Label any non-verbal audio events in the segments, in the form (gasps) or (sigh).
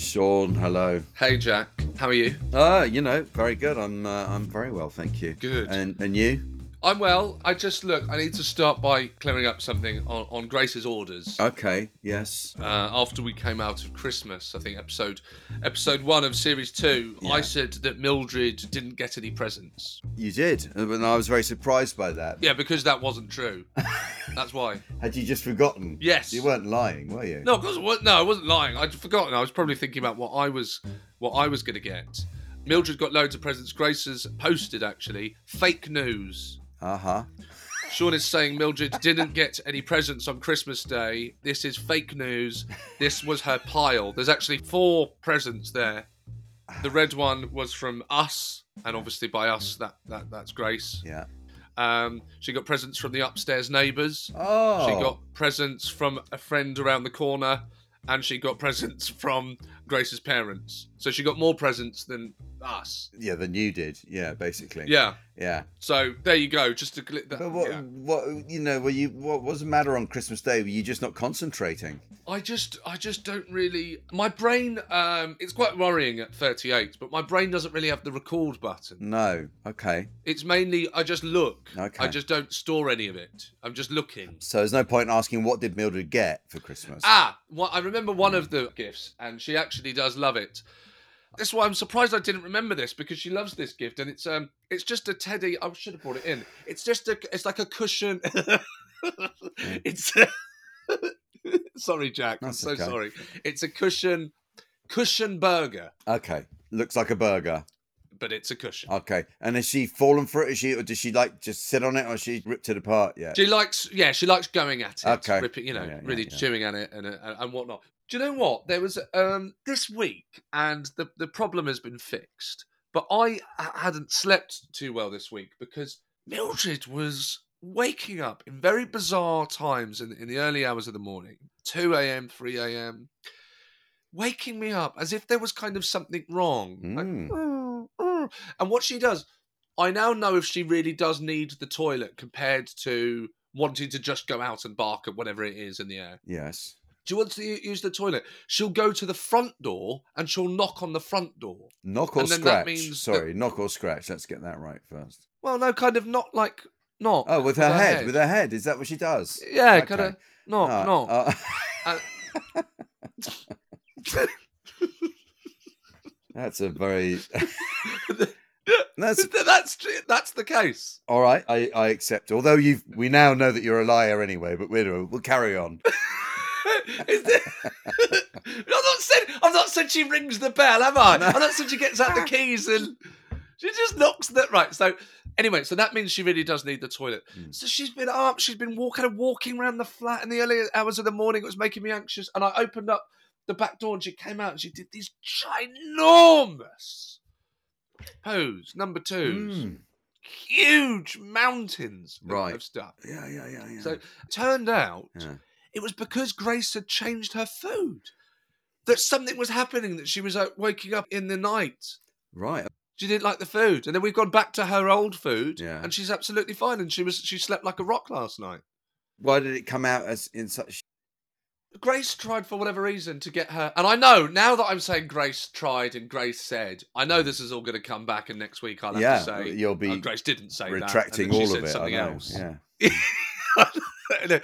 Seann, hello. Hey Jack, how are you? Uh, you know, very good. I'm uh, I'm very well, thank you. Good. And and you? I'm well. I just look. I need to start by clearing up something on, on Grace's orders. Okay. Yes. Uh, after we came out of Christmas, I think episode episode one of series two, Yeah. I said that Mildred didn't get any presents. You did, and I was very surprised by that. Yeah, because that wasn't true. (laughs) That's why. Had you just forgotten? Yes. You weren't lying, were you? No, because? No, I wasn't lying. I'd forgotten. I was probably thinking about what I was what I was going to get. Mildred got loads of presents. Grace's posted actually fake news. Uh huh. Seann is saying Mildred didn't get any presents on Christmas Day. This is fake news. This was her pile. There's actually four presents there. The red one was from us, and obviously by us, that, that that's Grace. Yeah. Um, she got presents from the upstairs neighbours. Oh. She got presents from a friend around the corner, and she got presents from Grace's parents. So she got more presents than us. Yeah, than you did. Yeah, basically. Yeah. Yeah. So there you go. Just to gl- that, But what? yeah. What? You know? Were you? What was the matter on Christmas Day? Were you just not concentrating? I just I just don't really my brain um it's quite worrying at 38 but my brain doesn't really have the record button. No. Okay. It's mainly I just look. Okay. I just don't store any of it. I'm just looking. So there's no point in asking what did Mildred get for Christmas. Ah, well, I remember one of the gifts and she actually does love it. That's why I'm surprised I didn't remember this because she loves this gift and it's um it's just a teddy I should have brought it in. It's just a it's like a cushion (laughs) it's (laughs) Sorry Jack. That's I'm so okay. sorry. It's a cushion cushion burger. Okay. Looks like a burger. but it's a cushion. Okay. And has she fallen for it? Is she, or does she like just sit on it, or has she ripped it apart Yeah, She likes, yeah, she likes going at it, Okay. ripping, you know, Yeah, yeah, really yeah. chewing at it and uh, and whatnot. Do you know what? There was um this week, and the the problem has been fixed. But I hadn't slept too well this week because Mildred was waking up in very bizarre times in in the early hours of the morning, two a.m., three a.m., waking me up as if there was kind of something wrong. Like, Mm. "Mm, mm." And what she does, I now know if she really does need the toilet compared to wanting to just go out and bark at whatever it is in the air. Yes. She wants to use the toilet. She'll go to the front door and she'll knock on the front door. Knock or And then that scratch. means that- Sorry, knock or scratch. Let's get that right first. Well, no, kind of not like knock. Oh, with her head. With her head. Is that what she does? Yeah, Okay. kind of knock, Uh, knock. uh, Uh, (laughs) (laughs) that's a very. (laughs) That's that's that's the case. all right. I, I accept. Although you, we now know that you're a liar anyway. But we'll we'll carry on. (laughs) I'm not said. I'm not said she rings the bell, have I? I'm not said she gets out the keys and she just knocks that right. So anyway, so that means she really does need the toilet. Mm. So she's been up. She's been walking and walking around the flat in the early hours of the morning. It was making me anxious, and I opened up the back door and she came out and she did these ginormous pose number twos, Mm. huge mountains of- Right. of stuff. Yeah, yeah, yeah, yeah. So turned out yeah. It was because Grace had changed her food. That something was happening, that she was uh, waking up in the night. right. She didn't like the food. And then we've gone back to her old food. Yeah. And she's absolutely fine. And she was she slept like a rock last night. Why did it come out as in such? Grace tried for whatever reason to get her and I know now that I'm saying Grace tried and Grace said, I know this is all gonna come back and next week I'll have Yeah, to say you'll be "Oh, Grace didn't say retracting that. then all of it. something else. Yeah. (laughs)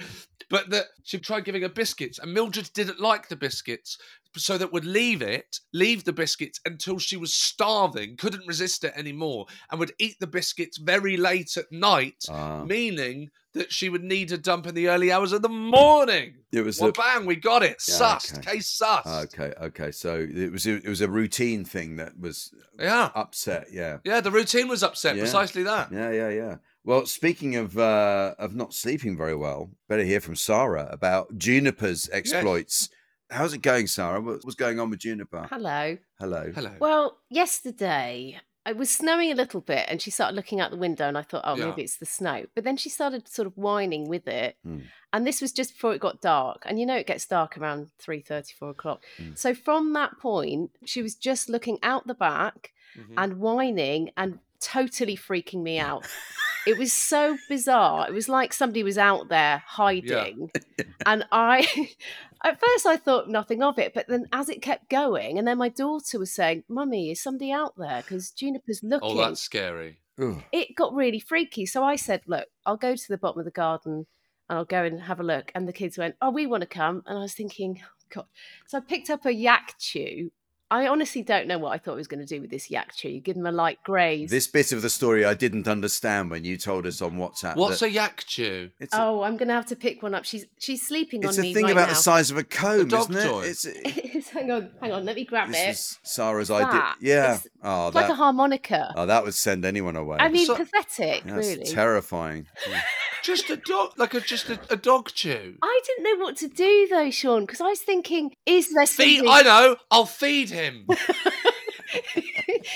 But that she tried giving her biscuits, and Mildred didn't like the biscuits, so that would leave it, leave the biscuits until she was starving, couldn't resist it anymore, and would eat the biscuits very late at night, Ah. meaning that she would need a dump in the early hours of the morning. It was Well, a- bang, we got it. Yeah, Sussed. okay. Case sussed. Okay, okay. So it was it was a routine thing that was Yeah. upset. Yeah, Yeah, the routine was upset. Yeah. Precisely that. yeah, yeah, yeah. Well, speaking of uh, of not sleeping very well, better hear from Sarah about Juniper's exploits. How's it going, Sarah? What- What's going on with Juniper? Hello. Hello. Hello. Well, yesterday it was snowing a little bit, and she started looking out the window, and I thought, oh, Yeah. maybe it's the snow. But then she started sort of whining with it, Hmm. and this was just before it got dark. And you know, it gets dark around three thirty, four o'clock. Hmm. So from that point, she was just looking out the back Mhm. and whining and totally freaking me out. (laughs) it was so bizarre. It was like somebody was out there hiding. (laughs) and I, (laughs) at first, I thought nothing of it. But then as it kept going, and then my daughter was saying, Mummy, is somebody out there? Because Juniper's oh, looking. Oh, that's scary. Ugh. It got really freaky. So I said, Look, I'll go to the bottom of the garden and I'll go and have a look. And the kids went, Oh, we want to come. And I was thinking, oh, God. So I picked up a yak chew. I honestly don't know what I thought I was going to do with this yak chew. You give them a light graze. This bit of the story I didn't understand when you told us on WhatsApp. What's that a yak chew? It's a, Oh, I'm going to have to pick one up. She's she's sleeping it's on a me thing right about now. the size of a comb, dog isn't it? toy. (laughs) It's hang on, hang on. Let me grab this it. is Sarah's It's idea. Yeah. It's- oh, ah, It's like a harmonica. oh, that would send anyone away. I mean, So- pathetic, That's really. terrifying. (laughs) Just a dog, like a just a, a dog chew. I didn't know what to do though, Seann, because I was thinking, is there Feed. something? I know. I'll feed him. (laughs)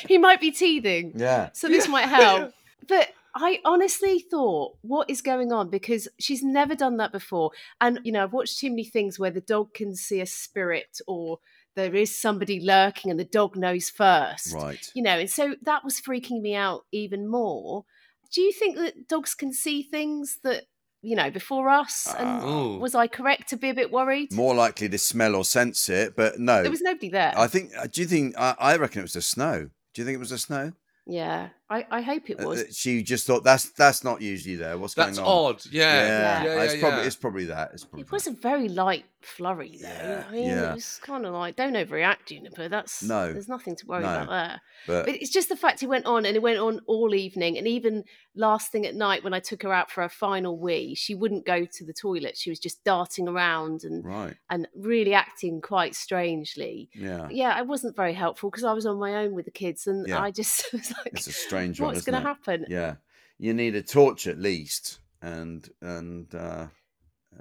he might be teething, Yeah. so this might help. (laughs) But I honestly thought, what is going on? Because she's never done that before, and you know, I've watched too many things where the dog can see a spirit or there is somebody lurking, and the dog knows first. Right. You know, and so that was freaking me out even more. Do you think that dogs can see things that you know before us? And Ah. Was I correct to be a bit worried? More likely to smell or sense it, but no. There was nobody there. I think. uh, Do you think? I, I reckon it was the snow. Do you think it was the snow? yeah, I, I hope it Uh, was. uh, she just thought that's that's not usually there. What's That's going on? That's odd. Yeah. Yeah, Yeah. Yeah. it's yeah, probably yeah. it's probably that. It's probably It was a very light flurry, though. Yeah, I mean, yeah. it was kind of like, don't overreact, Juniper. That's No, There's nothing to worry no. about there. but But it's just the fact it went on, and it went on all evening, and even last thing at night when I took her out for a final wee, she wouldn't go to the toilet. She was just darting around and right. and really acting quite strangely. Yeah. Yeah, it wasn't very helpful because I was on my own with the kids, and Yeah. I just (laughs) was like, It's a strange one. "What's isn't going to happen?" Yeah. You need a torch at least, and and uh,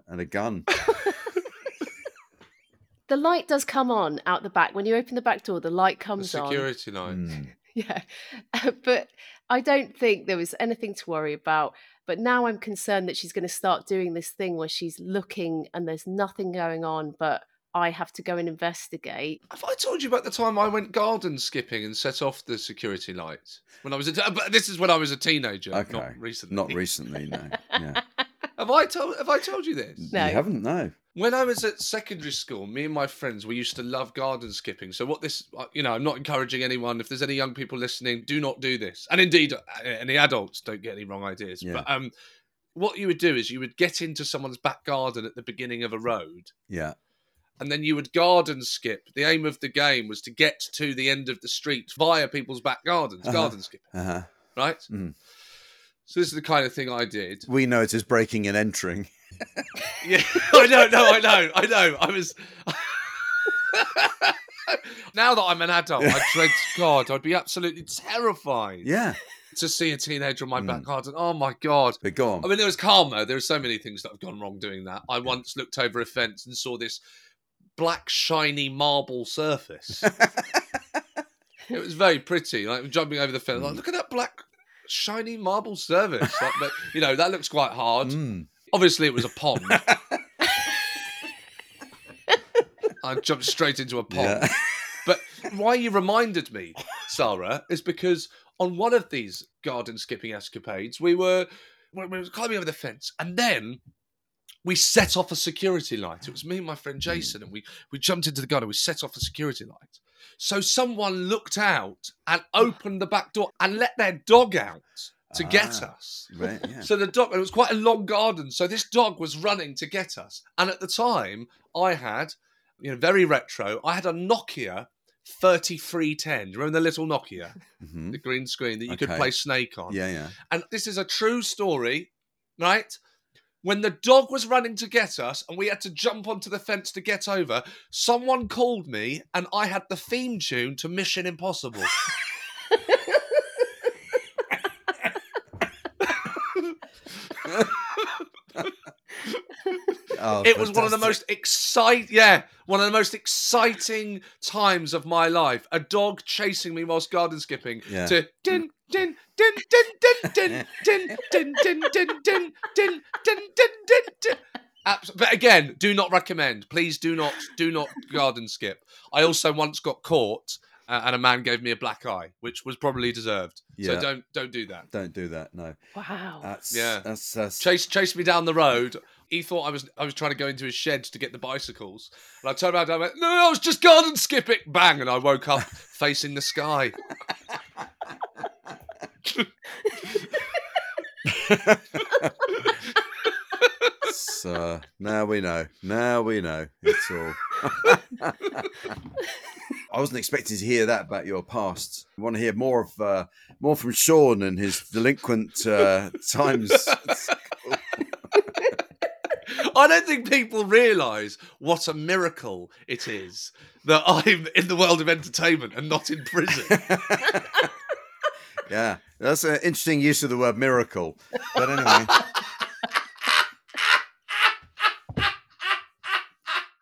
and a gun. (laughs) The light does come on out the back when you open the back door. The light The comes on. security light. Mm. (laughs) Yeah, but I don't think there was anything to worry about. But now I'm concerned that she's going to start doing this thing where she's looking and there's nothing going on, but I have to go and investigate. Have I told you about the time I went garden skipping and set off the security lights when I was a? T- but this is when I was a teenager, Okay. not recently. Not recently, no. Yeah. (laughs) Have I told? Have I told you this? No. You haven't, no. When I was at secondary school, me and my friends, we used to love garden skipping. So what this, uh, you know, I'm not encouraging anyone. If there's any young people listening, do not do this. And indeed, uh, any adults don't get any wrong ideas. Yeah. But um, what you would do is you would get into someone's back garden at the beginning of a road, Yeah. And then you would garden skip. The aim of the game was to get to the end of the street via people's back gardens, Uh-huh. garden skip, Uh-huh. right? Mm. So this is the kind of thing I did. We know it as breaking and entering. (laughs) (laughs) Yeah, I know, no, I know, I know. I was. (laughs) now that I'm an adult, I dread God. I'd be absolutely terrified Yeah. to see a teenager on my back Mm. garden. Oh my God. But go on. I mean, there was karma. There are so many things that have gone wrong doing that. I once looked over a fence and saw this black, shiny marble surface. (laughs) it was very pretty. Like jumping over the fence, like, look at that black, shiny marble surface. Like, but, you know, that looks quite hard. Mm. Obviously, it was a pond. (laughs) I jumped straight into a pond. Yeah. But why you reminded me, Sarah, is because on one of these garden skipping escapades, we were we were climbing over the fence, and then we set off a security light. It was me and my friend Jason, and we we jumped into the garden. We set off a security light. So someone looked out and opened the back door and let their dog out to get Ah. us. Right, yeah. (laughs) So the dog, it was quite a long garden. So this dog was running to get us. And at the time, I had, you know, very retro, I had a Nokia 3310. Do you remember the little Nokia? Mhm. The green screen that you could play Snake on. Yeah, yeah. And this is a true story, right? When the dog was running to get us and we had to jump onto the fence to get over, someone called me and I had the theme tune to Mission Impossible. Oh, (laughs) it was one of the most exciting yeah one of the most exciting times of my life a dog chasing me whilst garden skipping Yeah. to din din din din din din din din din din din din din din din din Abs- but again do not recommend please do not do not garden skip i also once got caught uh, and a man gave me a black eye which was probably deserved Yeah. so don't don't do that Don't do that. No. Wow. That's Yeah. That's, that's chase chased me down the road. He thought I was I was trying to go into his shed to get the bicycles, and I turned around and I went, "No, I was just garden skipping." Bang! And I woke up (laughs) facing the sky. (laughs) So now we know. Now we know. It's all. (laughs) I wasn't expecting to hear that about your past. I want to hear more of uh, more from Seann and his delinquent uh, times. I don't think people realise what a miracle it is that I'm in the world of entertainment and not in prison. (laughs) yeah, that's an interesting use of the word miracle. But anyway.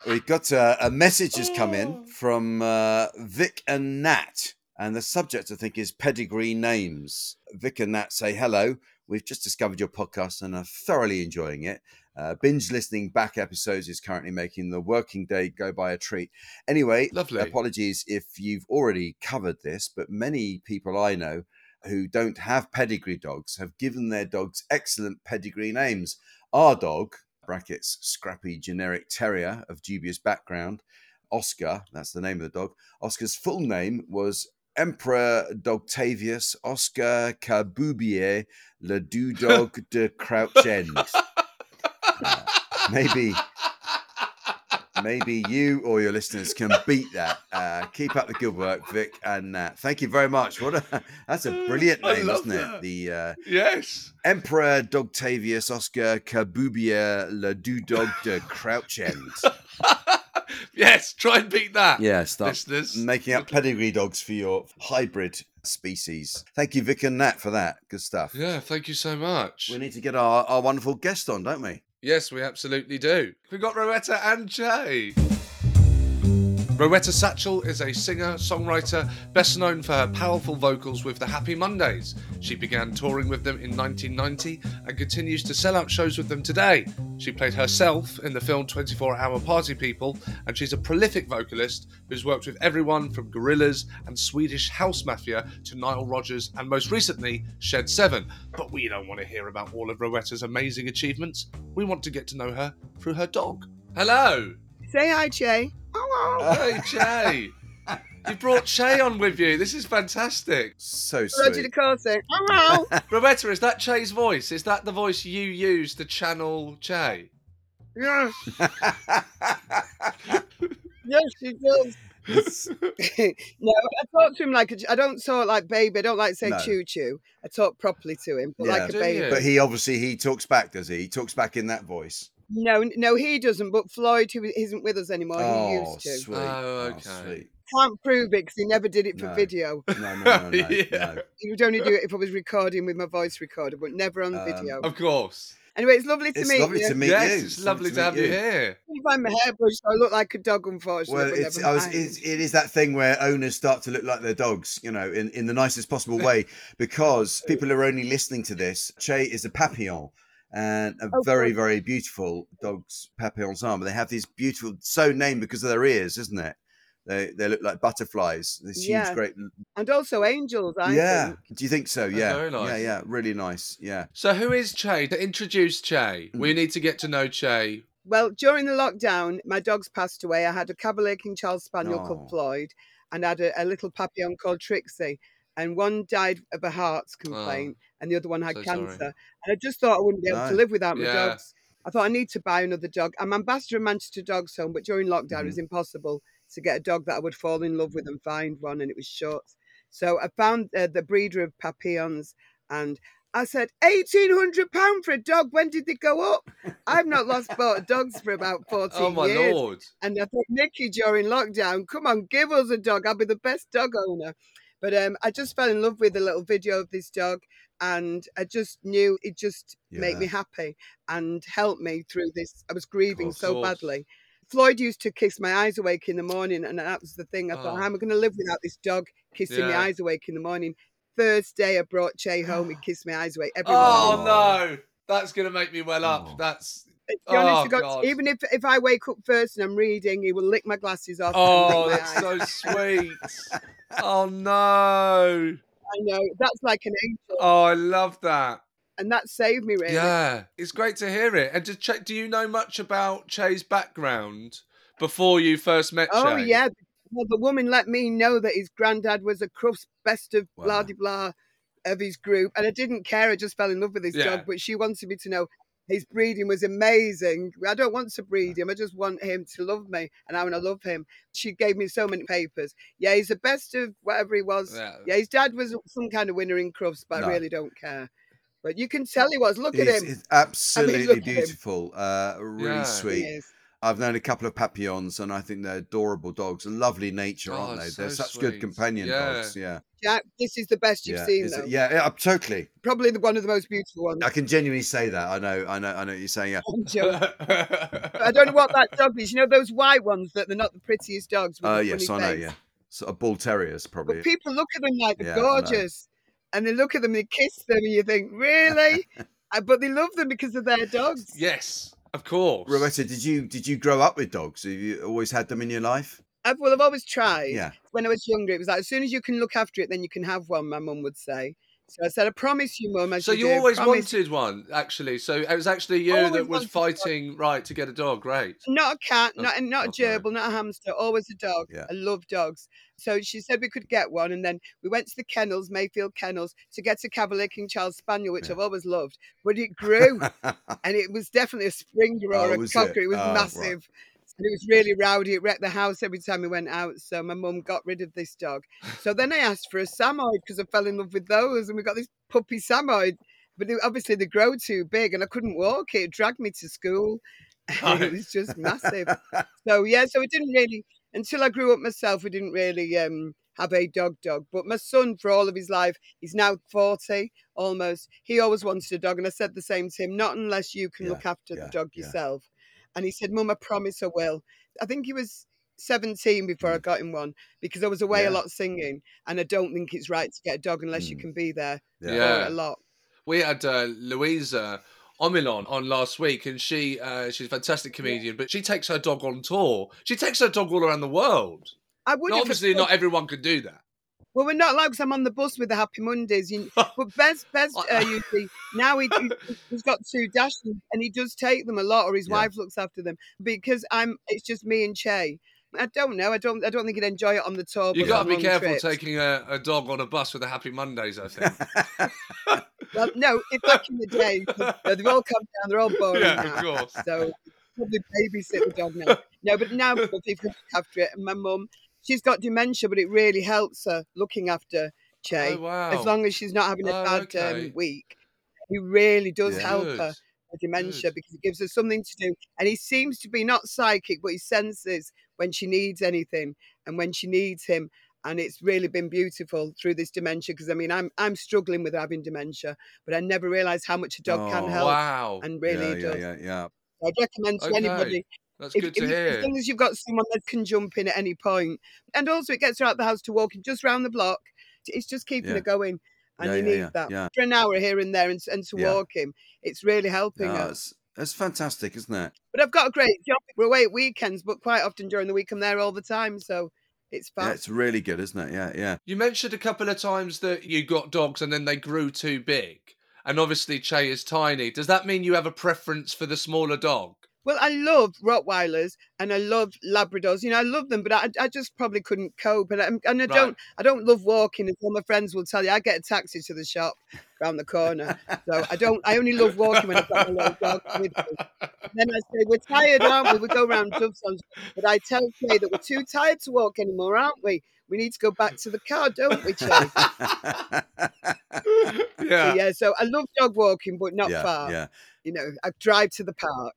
We've got uh, a message has come in from uh, Vic and Nat, and the subject I think is pedigree names. Vic and Nat say hello. We've just discovered your podcast and are thoroughly enjoying it. Uh, binge listening back episodes is currently making the working day go by a treat. Anyway, Lovely. apologies if you've already covered this, but many people I know who don't have pedigree dogs have given their dogs excellent pedigree names. Our dog, brackets, scrappy generic terrier of dubious background, Oscar, that's the name of the dog. Oscar's full name was Emperor Dogtavius Oscar Caboubier Le Dudog de Crouch End. Uh, maybe maybe you or your listeners can beat that. Uh, keep up the good work, Vic and Nat. Thank you very much. What a that's a brilliant name, isn't that. it? The uh, yes. Emperor Dogtavius Oscar Caboubier Le Dudog de Crouch End. Yes. Try and beat that. Yeah, start Listeners. making up pedigree dogs for your hybrid species. Thank you, Vic and Nat, for that. Good stuff. Yeah. Thank you so much. We need to get our, our wonderful guest on, don't we? Yes, we absolutely do. We've got Rowetta and Jay. Rowetta Satchell is a singer, songwriter, best known for her powerful vocals with the Happy Mondays. She began touring with them in 1990 and continues to sell out shows with them today. She played herself in the film 24 Hour Party People, and she's a prolific vocalist who's worked with everyone from Gorillaz and Swedish House Mafia to Nile Rodgers and most recently Shed 7. But we don't want to hear about all of Rowetta's amazing achievements. We want to get to know her through her dog. Hello! Say hi, Jay. Oh, uh, hey, Jay. You brought Che on with you. This is fantastic. So Roger sweet. the car saying, hello. Rowetta, is that Che's voice? Is that the voice you use to channel Che? Yes. (laughs) Yes, she does. (laughs) no, I talk to him like a, I don't talk like baby. I don't like say No. choo choo. I talk properly to him, but Yeah. like a Do baby. you? But he obviously he talks back, does he? He talks back in that voice. No, no, he doesn't. But Floyd, who isn't with us anymore, he oh, used to. sweet. Oh, okay. sweet. Can't prove it because he never did it for No. video. No, no, no, (laughs) no, Yeah. no. He would only do it if I was recording with my voice recorder, but never on Um, video. Of course. Anyway, it's lovely to It's meet lovely you. to meet yes, you. it's lovely to have you here. I find my hair brushed, so I look like a dog, unfortunately. Well, it's, I was, it's, it is that thing where owners start to look like their dogs, you know, in, in the nicest possible (laughs) way, because people are only listening to this. Che is a papillon and a Oh, very, good. very beautiful dog's papillons are. But they have these beautiful, so named because of their ears, isn't it? They, they look like butterflies. This huge, great. and also angels, I yeah. think. Do you think so? That's yeah. very nice. Yeah, yeah. Really nice. Yeah. So who is Che? To introduce Che, Mm. we need to get to know Che. Well, during the lockdown, my dogs passed away. I had a Cavalier King Charles Spaniel Oh. called Floyd, and I had a, a little papillon called Trixie. And one died of a heart complaint, and the other one had Oh, so sorry. cancer. And I just thought I wouldn't be able to live without my Yeah. dogs. I thought I need to buy another dog. I'm ambassador of Manchester Dogs Home, but during lockdown Mm-hmm. it was impossible to get a dog that I would fall in love with and find one, and it was short. So I found uh, the breeder of papillons, and I said, eighteen hundred pound for a dog. When did they go up? I've not lost bought dogs for about (laughs) fourteen Oh my years. lord! And I thought, Nikki, during lockdown, come on, give us a dog. I'll be the best dog owner. But um, I just fell in love with a little video of this dog, and I just knew it just made me happy and helped me through this. I was grieving so badly. Floyd used to kiss my eyes awake in the morning, and that was the thing. I thought, Oh. how am I going to live without this dog kissing my eyes awake in the morning? First day I brought Che home, he (gasps) kissed my eyes awake every Oh morning. no, that's gonna make me well up. Oh. That's To be honest Oh, God, even if, if I wake up first and I'm reading, he will lick my glasses off. oh, that's so (laughs) sweet. Oh no! I know that's like an angel, Oh, I love that. and that saved me really. Yeah, it's great to hear it. And to check, do you know much about Che's background before you first met Oh Che? yeah. Well, the woman let me know that his granddad was a Crufts best of Wow. blah de blah of his group, and I didn't care. I just fell in love with his Yeah. dog, but she wanted me to know his breeding was amazing. I don't want to breed him. I just want him to love me, and I want to love him. She gave me so many papers. Yeah, he's the best of whatever he was. Yeah. Yeah, his dad was some kind of winner in Crufts, but No. I really don't care. But you can tell he was. Look at him. it's absolutely at him. beautiful. Uh, really Yeah. Sweet. Is. I've known a couple of papillons, and I think they're adorable dogs and lovely nature, Oh, aren't they? They're so such good companion Yeah. dogs. Yeah, Jack, this is the best you've yeah, seen, Is though. it- yeah, yeah, totally. Probably the one of the most beautiful ones. I can genuinely say that. I know, I know, I know. What you're saying. Yeah. I'm joking. I (laughs) don't know what that dog is. You know those white ones that they're not the prettiest dogs. Oh the yes, I know. face? Yeah, sort of bull terriers, probably. But people look at them like they're Yeah, gorgeous, and they look at them, and they kiss them, and you think, really? (laughs) Uh, but they love them because of their dogs. yes, of course. Rowetta, did you did you grow up with dogs? Have you always had them in your life? I've, well, I've always tried. Yeah. When I was younger, it was like as soon as you can look after it, then you can have one. My mum would say. So I said, I promise you, mum. So you, always promise wanted one, actually. So it was actually you Always that was fighting right to get a dog. Great. Not a cat, Oh, not not a gerbil, not a hamster, always a dog. Yeah. I love dogs. So she said we could get one, and then we went to the kennels, Mayfield Kennels, to get a Cavalier King Charles Spaniel, which Yeah. I've always loved. But it (laughs) grew, and it was definitely a Springer or Oh, a cocker. it? It, was Oh, right. And it was really rowdy. It wrecked the house every time we went out. So my mum got rid of this dog. So then I asked for a Samoyed because I fell in love with those, and we got this puppy Samoyed. But obviously they grow too big, and I couldn't walk it. It dragged me to school. (laughs) Right. it was just massive. So yeah, so it didn't really until I grew up myself. We didn't really um, have a dog dog. But my son, for all of his life, he's now forty almost. He always wanted a dog, and I said the same to him. Not unless you can Yeah, look after yeah, the dog yeah. yourself. And he said, "Mum, I promise I will." I think he was. 17 before I got him one because I was away Mm. Yeah. a lot singing and I don't think it's right to get a dog unless you Mm. can be there Yeah. Yeah. a lot. We had uh, Luisa Omielan on last week, and she uh, she's a fantastic comedian, but she takes her dog on tour. She takes her dog all around the world. I would Now, if I obviously, not everyone can do that. Well, we're not allowed because I'm on the bus with the Happy Mondays. You, (laughs) but Bez, Bez uh, usually now he, (laughs) he's got two dashes and he does take them a lot, or his Yeah. wife looks after them because I'm. It's just me and Che. I don't know. I don't. I don't think he'd enjoy it on the tour. You've got to be careful trips. taking a, a dog on a bus with a Happy Mondays. I think. (laughs) Well, no, if back in the day, they've all come down. They're all boring yeah, now. of course. So probably babysit the dog now. No, but now people look after it. And my mum, she's got dementia, but it really helps her looking after Che. Oh wow. As long as she's not having a Oh, bad okay. um, week, he really does help her with dementia Good. because it gives her something to do. And he seems to be not psychic, but he senses when she needs anything and when she needs him. And it's really been beautiful through this dementia because I mean I'm I'm struggling with having dementia, but I never realised how much a dog can Oh, help. Wow. And really yeah, does. yeah, yeah, yeah. I'd recommend to Okay. anybody That's if, good to if- hear. As long as you've got someone that can jump in at any point. And also, it gets her out the house to walk just round the block. It's just keeping Yeah. her going. And Yeah, you yeah, need yeah, that. yeah. For an hour here and there and, and to Yeah. walk him, it's really helping No, her. it's, it's fantastic, isn't it? But I've got a great job. We're away at weekends, but quite often during the week I'm there all the time. So it's Yeah, fun. it's really good, isn't it? Yeah, yeah. You mentioned a couple of times that you got dogs and then they grew too big. And obviously Che is tiny. Does that mean you have a preference for the smaller dog? Well, I love Rottweilers and I love Labradors. You know, I love them, but I, I just probably couldn't cope. And I, and I Right. don't, I don't love walking. As all my friends will tell you, I get a taxi to the shop round the corner. So I don't. I only love walking when I've got my little dog with me. Then I say, "We're tired, aren't we?" We go round Dovestones, but I tell Kay that we're too tired to walk anymore, aren't we? We need to go back to the car, don't we? (laughs) So, yeah. yeah. So I love dog walking, but not yeah, far. yeah. You know, I drive to the park,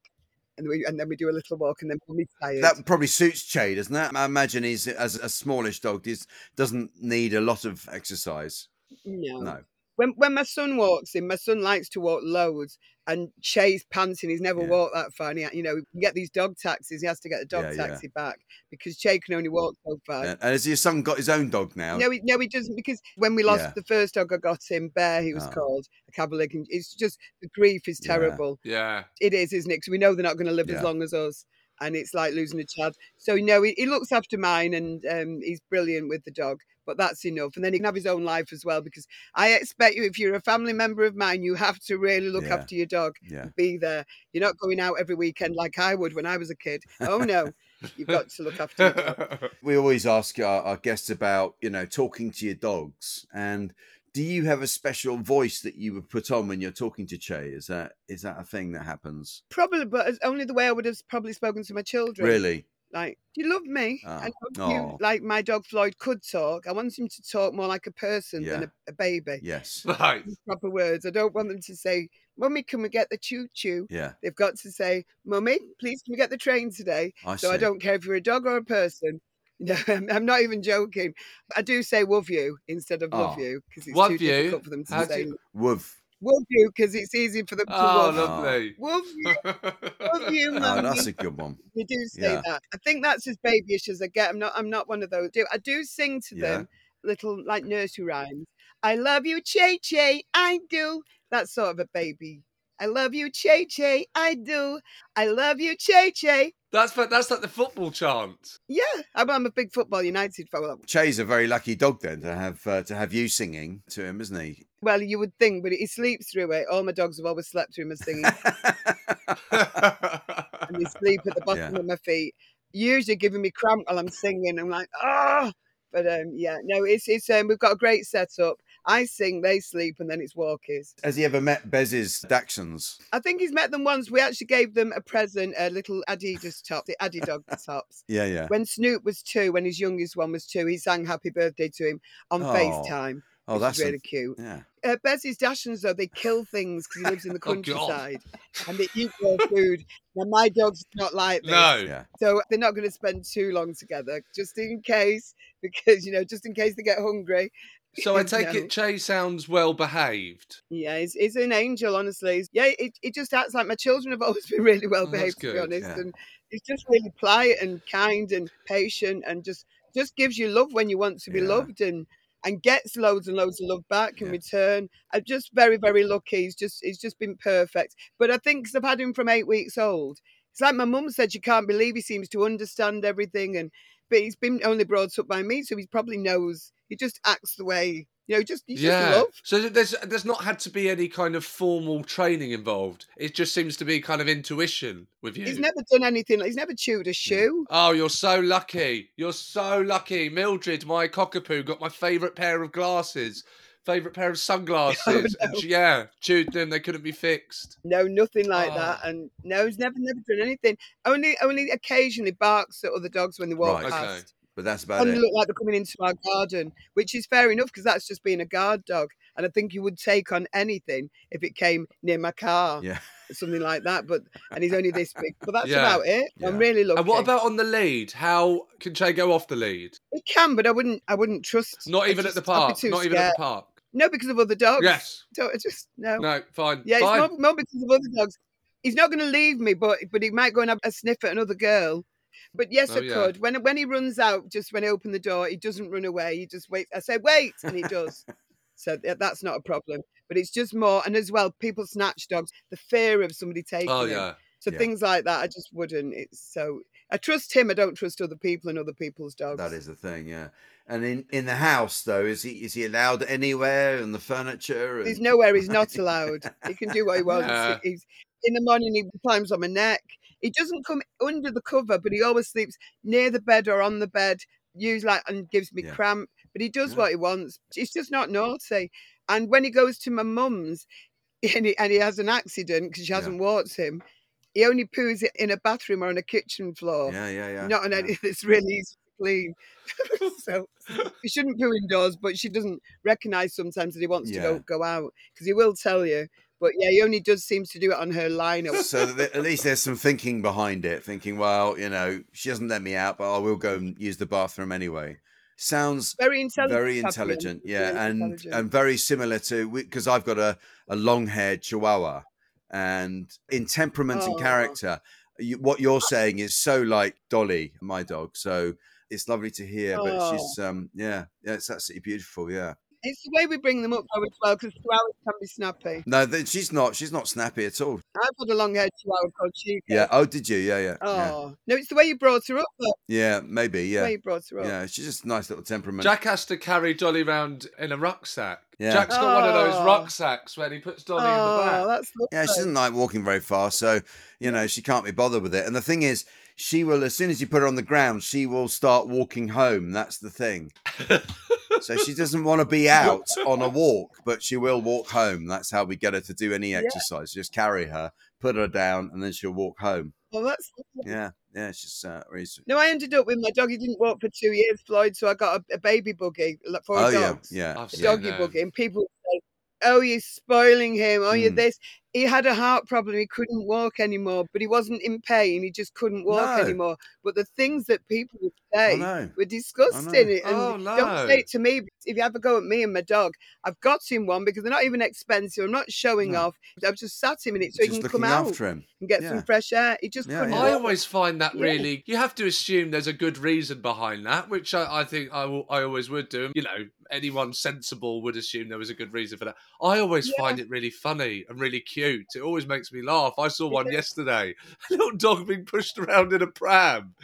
and we and then we do a little walk, and then we'll tired. That probably suits Che, doesn't it? I imagine he's as a smallish dog. He doesn't need a lot of exercise. no. No. When when my son walks in, my son likes to walk loads, and Che's panting. He's never Yeah. walked that far. And he, you know, you get these dog taxis. He has to get the dog Yeah, yeah. taxi back because Che can only walk so far. And has your son got his own dog now? No, he, no, he doesn't. Because when we lost Yeah. the first dog, I got him Bear. He was Oh. called a Cavalier. It's just the grief is Yeah. terrible. Yeah. It is, isn't it? Because we know they're not going to live Yeah. as long as us, and it's like losing a child. So no, he, he looks after mine, and um, he's brilliant with the dog. But that's enough, and then he can have his own life as well. Because I expect you, if you're a family member of mine, you have to really look Yeah. after your dog. Yeah. Be there. You're not going out every weekend like I would when I was a kid. Oh no, you've got to look after your dog. (laughs) We always ask our, our guests about, you know, talking to your dogs. And do you have a special voice that you would put on when you're talking to Che? Is that is that a thing that happens? Probably, but it's only the way I would have probably spoken to my children. Really? Like, do you love me? Ah, I hope aw. you, like my dog Floyd could talk. I want him to talk more like a person than a, a baby. Yes. right. Proper words. I don't want them to say, Mummy, can we get the choo choo? Yeah. They've got to say, Mummy, please can we get the train today? I So I don't care if you're a dog or a person. No, (laughs) I'm I'm not even joking. I do say love you instead of love Oh. you because it's Love too you? difficult for them to How say you- Woof. love you because it's easy for them to Oh, love. lovely. Love (laughs) you, love you, Oh, mummy. that's a good one. (laughs) You do say Yeah. that. I think that's as babyish as I get. I'm not. I'm not one of those. Do I do sing to Yeah. them little like nursery rhymes? I love you, Che Che. I do. That's sort of a baby. I love you, Che Che. I do. I love you, Che Che. That's that's like the football chant. Yeah, I'm, I'm a big football United fan. Well, Che's a very lucky dog then to have uh, to have you singing to him, isn't he? Well, you would think, but he sleeps through it. All my dogs have always slept through my singing, (laughs) and they sleep at the bottom Yeah. of my feet. Usually giving me cramp while I'm singing. I'm like, ah. But um, yeah, no, it's it's um, we've got a great setup. I sing, they sleep, and then it's walkies. Has he ever met Bez's Dachshunds? I think he's met them once. We actually gave them a present, a little Adidas top, the Adidog (laughs) tops. Yeah, yeah. When Snoop was two, when his youngest one was two, he sang "Happy Birthday" to him on Oh. FaceTime. Oh, which that's is a- really cute. yeah. Uh, Bez's Dachshunds, though, they kill things because he lives in the (laughs) Oh, countryside and they eat their food. Now, my dog's do not like this. no. Yeah. So they're not going to spend too long together, just in case, because, you know, just in case they get hungry. So I (laughs) take No. it Che sounds well behaved. Yeah, he's, he's an angel, honestly. Yeah, it, it just acts like my children have (laughs) always been really well Oh, behaved, to be honest. yeah. And he's just really polite and kind and patient and just just gives you love when you want to be Yeah. loved and and gets loads and loads of love back in Yeah. return. I'm just very, very lucky. He's just he's just been perfect. But I think 'cause I've had him from eight weeks old. It's like my mum said, you can't believe he seems to understand everything and but he's been only brought up by me, so he probably knows he just acts the way you know, just he's just yeah. love. So there's there's not had to be any kind of formal training involved. It just seems to be kind of intuition with you. He's never done anything. He's never chewed a shoe. Oh, you're so lucky. You're so lucky. Mildred, my cockapoo, got my favourite pair of glasses favourite pair of (laughs) sunglasses. no. She, yeah, chewed them, they couldn't be fixed. No, nothing like that. Oh. And no, he's never, never done anything. Only, only occasionally barks at other dogs when they walk Right. Okay. past. But that's about it. And it. look like they're coming into our garden, which is fair enough because that's just being a guard dog. And I think he would take on anything if it came near my car, Yeah. something like that. But (laughs) and he's only this big. But that's Yeah. about it. Yeah. I'm really lucky. And what about on the lead? How can Che go off the lead? He can, but I wouldn't. I wouldn't trust. Not even at the just- I'd be park. Not even at the park. No, because of other dogs. Yes. So I just no. No, fine. Yeah, fine. it's more, more because of other dogs. He's not going to leave me, but but he might go and have a sniff at another girl. But yes, Oh, I yeah. could. When when he runs out, just when I open the door, he doesn't run away. He just waits. I say wait, and he does. (laughs) so th- that's not a problem. But it's just more, and as well, people snatch dogs. The fear of somebody oh, taking Oh, him. yeah. So Yeah. things like that, I just wouldn't. It's so I trust him. I don't trust other people and other people's dogs. That is the thing, yeah. And in, in the house though, is he is he allowed anywhere and the furniture? And... There's nowhere he's not (laughs) allowed. He can do what he wants. Yeah. Uh. He's in the morning he climbs on my neck. He doesn't come under the cover, but he always sleeps near the bed or on the bed. Use like and gives me Yeah. cramp. But he does Yeah. what he wants. He's just not naughty. And when he goes to my mum's (laughs) and he, and he has an accident because she hasn't walked him, he only poos it in a bathroom or on a kitchen floor. Yeah, yeah, yeah. Not on yeah. any (laughs) that's really easy to clean. (laughs) so he shouldn't poo indoors, but she doesn't recognise sometimes that he wants to go go out because he will tell you. But yeah, he only does seems to do it on her lineup. So that at least there's some thinking behind it. Thinking, well, you know, she doesn't let me out, but I will go and use the bathroom anyway. Sounds Very intelligent. very intelligent, very yeah, and intelligent. and very similar to because I've got a a long haired Chihuahua, and in temperament and Oh. character, you, what you're saying is so like Dolly, my dog. So it's lovely to hear. But Oh. she's um yeah yeah it's absolutely beautiful. Yeah. It's the way we bring them up though as well because chihuahuas can be snappy. No, th- she's not. She's not snappy at all. I've had a long haired chihuahua called Chica. Yeah. Oh, did you? Yeah, yeah. Yeah, Oh no, it's the way you brought her up. Though. yeah maybe. Yeah. The Yeah. way you brought her up. Yeah, she's just a nice little temperament. Jack has to carry Dolly around in a rucksack. Yeah. Jack's got one of those Oh. rucksacks when he puts Dolly in the Oh, back. that's lovely. Yeah, she doesn't like walking very far, so you know she can't be bothered with it. And the thing is, she will as soon as you put her on the ground, she will start walking home. That's the thing. (laughs) (laughs) so she doesn't want to be out on a walk, but she will walk home. That's how we get her to do any exercise. Just carry her, put her down, and then she'll walk home. Well, that's lovely. Yeah, yeah, she's uh, really. No, I ended up with my dog. He didn't walk for two years, Floyd. So I got a, a baby buggy like, for Oh yeah, dogs. yeah, I've a seen doggy them. buggy, and people say, "Oh, you're spoiling him. Oh, you're Mm. this." He had a heart problem. He couldn't walk anymore, but he wasn't in pain. He just couldn't walk No. anymore. But the things that people would say were disgusting. And Oh, don't say it to me. If you ever go at me and my dog, I've got him one because they're not even expensive. I'm not showing No. off. I've just sat him in it so he can come out after him. And get Yeah. some fresh air. He just Yeah, couldn't. yeah. I always find that Yeah. really. You have to assume there's a good reason behind that, which I, I think I, will, I always would do. You know, anyone sensible would assume there was a good reason for that. I always Yeah. find it really funny and really cute. It always makes me laugh. I saw one yesterday, (laughs) a little dog being pushed around in a pram.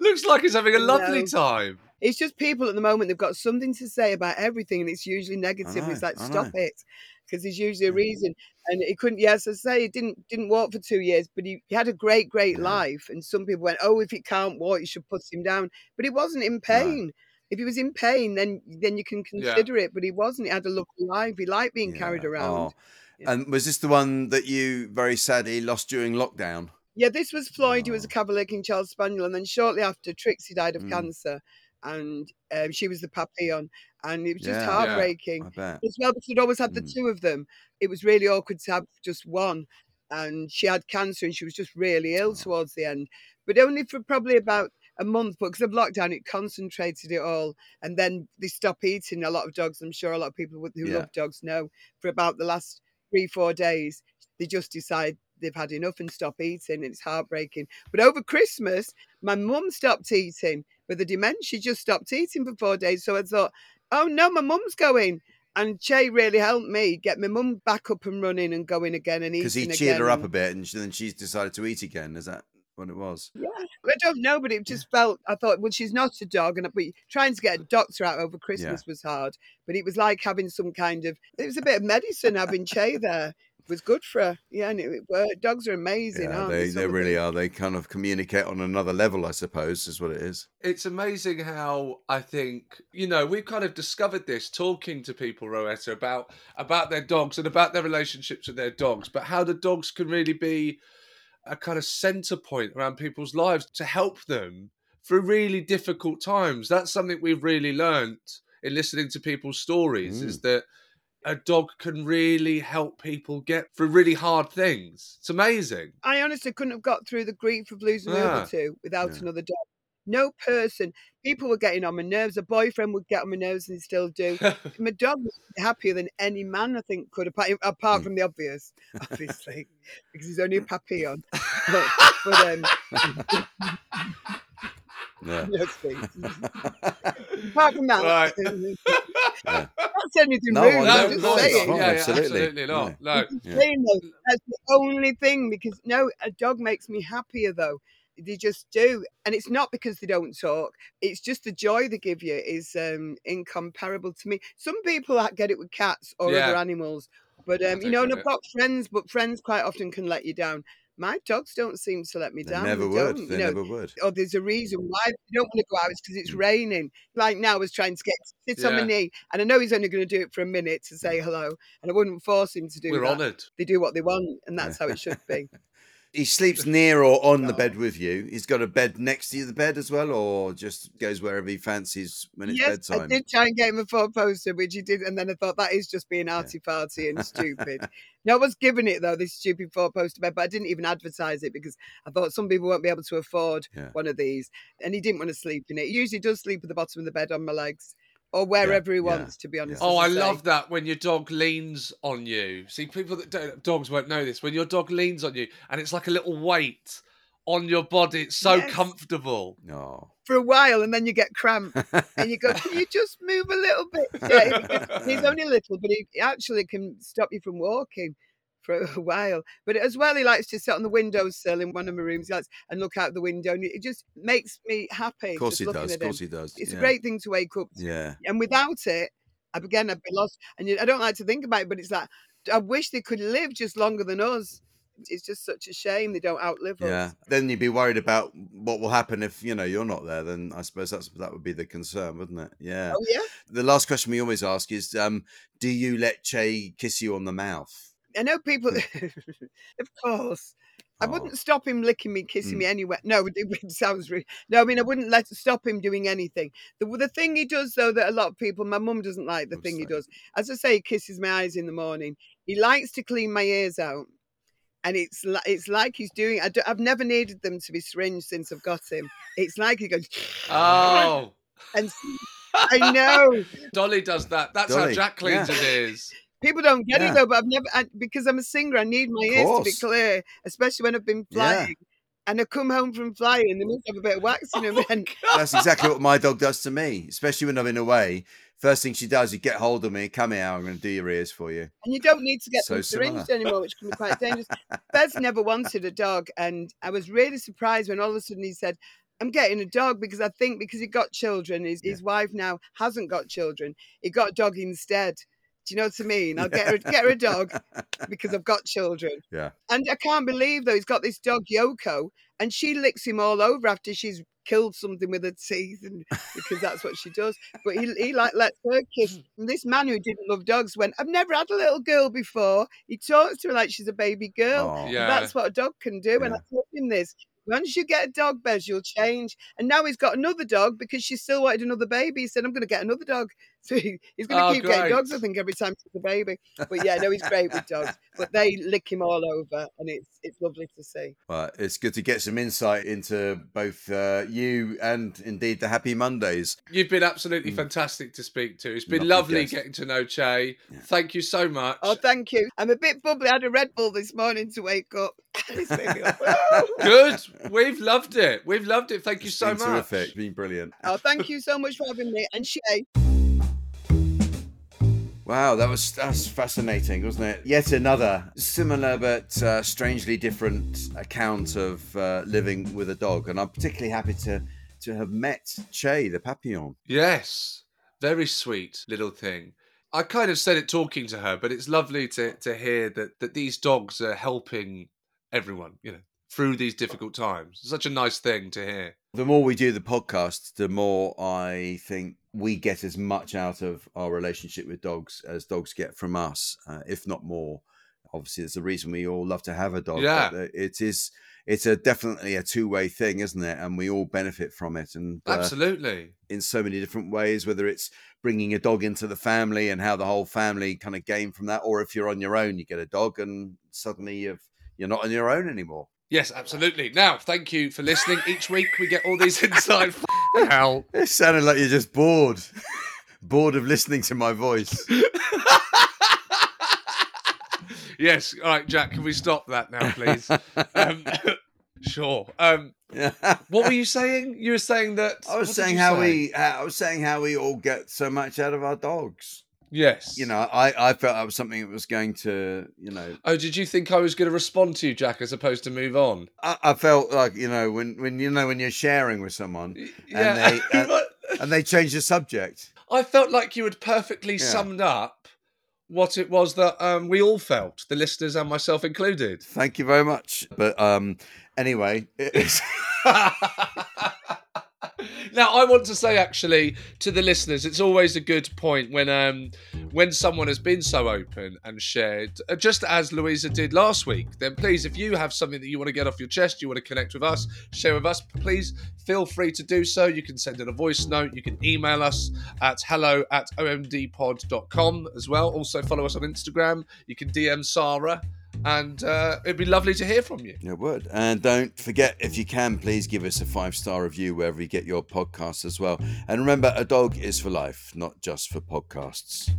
Looks like he's having a lovely No. time. It's just people at the moment, they've got something to say about everything, and it's usually negative. and it's like, I stop know. it. Because there's usually a reason. And he couldn't, yes, I say, he didn't didn't walk for two years, but he, he had a great, great Yeah. life. And some people went, oh, if he can't walk, you should put him down. But he wasn't in pain. If he was in pain, then then you can Yeah. consider it. But he wasn't. He had a lovely life. He liked being carried around. Oh. Yeah. And was this the one that you very sadly lost during lockdown? Yeah, this was Floyd, who was a Oh. Cavalier King Charles Spaniel, and then shortly after, Trixie died of Mm. cancer, and um, she was the papillon, and it was just Yeah. Yeah. heartbreaking bet. as well because we'd always had the Mm. two of them. It was really awkward to have just one, and she had cancer, and she was just really ill Oh. towards the end, but only for probably about a month. But because of lockdown, it concentrated it all, and then they stop eating. A lot of dogs, I'm sure a lot of people who Yeah. love dogs know, for about the last three, four days, they just decide they've had enough and stop eating. And it's heartbreaking. But over Christmas, my mum stopped eating with the dementia. She just stopped eating for four days. So I thought, oh no, my mum's going. And Che really helped me get my mum back up and running and going again and eating Because he again. cheered her up a bit, and then she's decided to eat again. Is that what it was? Yeah, I don't know, but it just felt. I thought, well, she's not a dog, and but trying to get a doctor out over Christmas was hard. But it was like having some kind of. It was a bit of medicine having Che there. Was good for her. Yeah, and it, it worked. Dogs are amazing, Yeah, aren't they, they? they really are. They kind of communicate on another level, I suppose, is what it is. It's amazing how I think you know we've kind of discovered this talking to people, Rowetta, about about their dogs and about their relationships with their dogs, but how the dogs can really be a kind of center point around people's lives to help them through really difficult times. That's something we've really learnt in listening to people's stories is mm. that a dog can really help people get through really hard things. It's amazing. I honestly couldn't have got through the grief of losing the Ah. other two without Yeah. another dog. No person, people were getting on my nerves. A boyfriend would get on my nerves and still do. (laughs) my dog was happier than any man I think could, apart, apart Mm. from the obvious, (laughs) obviously, because he's only a papillon. (laughs) but, but um, Yeah. (laughs) yes, please. apart from that, Right. (laughs) not saying anything No, rude. I I'm know, just no, saying. fine. yeah, yeah, absolutely. absolutely not. No. Yeah. saying though, that's the only thing because no, a dog makes me happier though. They just do, and it's not because they don't talk. It's just the joy they give you is um, incomparable to me. Some people get it with cats or Yeah. other animals, but um, you know, and get I've got friends, but friends quite often can let you down. My dogs don't seem to let me They down. never they would. don't, They you know. never would. Or there's a reason why they don't want to go out. It's because it's raining. Like now, I was trying to get sit on my knee, and I know he's only going to do it for a minute to say mm. hello, and I wouldn't force him to do We're that honoured. they do what they want, and that's how it should be. (laughs) He sleeps near or on the bed with you. He's got a bed next to the bed as well, or just goes wherever he fancies when it's bedtime. yes, I did try and get him a four poster, which he did, and then I thought that is just being arty farty and (laughs) stupid. no, I was giving it though this stupid four poster bed, but I didn't even advertise it because I thought some people won't be able to afford Yeah. one of these, and he didn't want to sleep in it. He usually does sleep at the bottom of the bed on my legs or wherever he yeah, wants. To be honest. Oh, I say. love that when your dog leans on you. See, people that don't, dogs won't know this. When your dog leans on you and it's like a little weight on your body, it's so Yes. comfortable. No. for a while, and then you get cramped, and you go, "Can you (laughs) just move a little bit?" Yeah, he's (laughs) only little, but he actually can stop you from walking for a (laughs) while. But as well, he likes to sit on the windowsill in one of my rooms he likes, and look out the window, and it just makes me happy. Of course he does. Of course him. he does. It's yeah. a great thing to wake up to. Yeah. And without it, I again I'd be lost. And I don't like to think about it, but it's like I wish they could live just longer than us. It's just such a shame they don't outlive Yeah. us. Then you'd be worried about what will happen if you know you're not there. Then I suppose that's that would be the concern, wouldn't it? Yeah. Oh yeah. The last question we always ask is, um, do you let Ché kiss you on the mouth? I know people. (laughs) of course, I Oh. wouldn't stop him licking me, kissing Mm. me anywhere. No, (laughs) it, it sounds really. No, I mean I wouldn't let stop him doing anything. The the thing he does though that a lot of people, my mum doesn't like the What's thing he does. As I say, he kisses my eyes in the morning. He likes to clean my ears out. And it's li- it's like he's doing. I have never needed them to be syringed since I've got him. It's like he goes, (laughs) Oh, and I know Dolly does that. That's Dolly, how Jack cleans yeah. his ears. People don't get Yeah. it though, but I've never I, because I'm a singer. I need my ears to be clear, especially when I've been Yeah. flying. And I come home from flying, they must have a bit of wax in them. And (laughs) That's exactly what my dog does to me, especially when I'm in a way. First thing she does, you get hold of me, come here, I'm going to do your ears for you. and you don't need to get So them similar. syringed anymore, which can be quite dangerous. (laughs) Bez never wanted a dog, and I was really surprised when all of a sudden he said, "I'm getting a dog because I think because he got children, his, his wife now hasn't got children. He got a dog instead." Do you know what I mean? (laughs) I'll get her, get her a dog because I've got children. (laughs) Yeah. And I can't believe though he's got this dog Yoko, and she licks him all over after she's killed something with her teeth, and because that's what she does. But he, he like lets her kiss. (laughs) And this man who didn't love dogs went, "I've never had a little girl before." He talks to her like she's a baby girl. Oh. Yeah. That's what a dog can do. And I Yeah. told him this. Once you get a dog, Bez, you'll change. And now he's got another dog because she still wanted another baby. He said, I'm going to get another dog. (laughs) So he- he's going to Oh, keep great. getting dogs, I think, every time she's a baby. But yeah, no, he's great with dogs. But they lick him all over, and it's it's lovely to see. Well, it's good to get some insight into both uh, you and indeed the Happy Mondays. You've been absolutely Mm. fantastic to speak to. It's been Lovely lovely getting to know Ché. Yeah. Thank you so much. Oh, thank you. I'm a bit bubbly. I had a Red Bull this morning to wake up. (laughs) It's made me up. (laughs) Good. We've loved it. We've loved it. Thank you so been much. Terrific. It's been brilliant. oh, thank you so much for having me. And Ché, Wow, that was that's fascinating, wasn't it? Yet another similar but uh, strangely different account of uh, living with a dog, and I'm particularly happy to to have met Ché the Papillon. Yes. Very sweet little thing. I kind of said it talking to her, but it's lovely to to hear that that these dogs are helping everyone, you know, through these difficult times. It's such a nice thing to hear. The more we do the podcast, the more I think we get as much out of our relationship with dogs as dogs get from us, uh, if not more. Obviously, there's a reason we all love to have a dog. Yeah. but it is. It's a definitely a two way thing, isn't it? And we all benefit from it, and uh, Absolutely. in so many different ways. Whether it's bringing a dog into the family and how the whole family kind of gain from that, or if you're on your own, you get a dog, and suddenly you've you're not on your own anymore. Yes, absolutely. Now, thank you for listening. Each week we get all these (laughs) inside hell. It sounded like you're just bored, (laughs) bored of listening to my voice. (laughs) yes. All right, Jack, can we stop that now, please? Um, sure. Um, what were you saying? You were saying that I was saying how say? we, I was saying how we all get so much out of our dogs. Yes. You know, I, I felt that was something that was going to, you know, Oh, did you think I was going to respond to you, Jack, as opposed to move on? I, I felt like you know when, when you know when you're sharing with someone Yeah. and they (laughs) and, and they change the subject. I felt like you had perfectly Yeah. summed up what it was that um, we all felt, the listeners and myself included. Thank you very much. But um, anyway, it's, (laughs) now I want to say actually to the listeners, it's always a good point when um when someone has been so open and shared, uh, just as Luisa did last week. Then please, if you have something that you want to get off your chest, you want to connect with us, share with us, please feel free to do so. You can send in a voice note, you can email us at hello at omdpod.com as well. Also follow us on Instagram. You can DM Sarah. And uh, it'd be lovely to hear from you. It would. And don't forget, if you can, please give us a five star review wherever you get your podcasts as well. And remember, a dog is for life, not just for podcasts.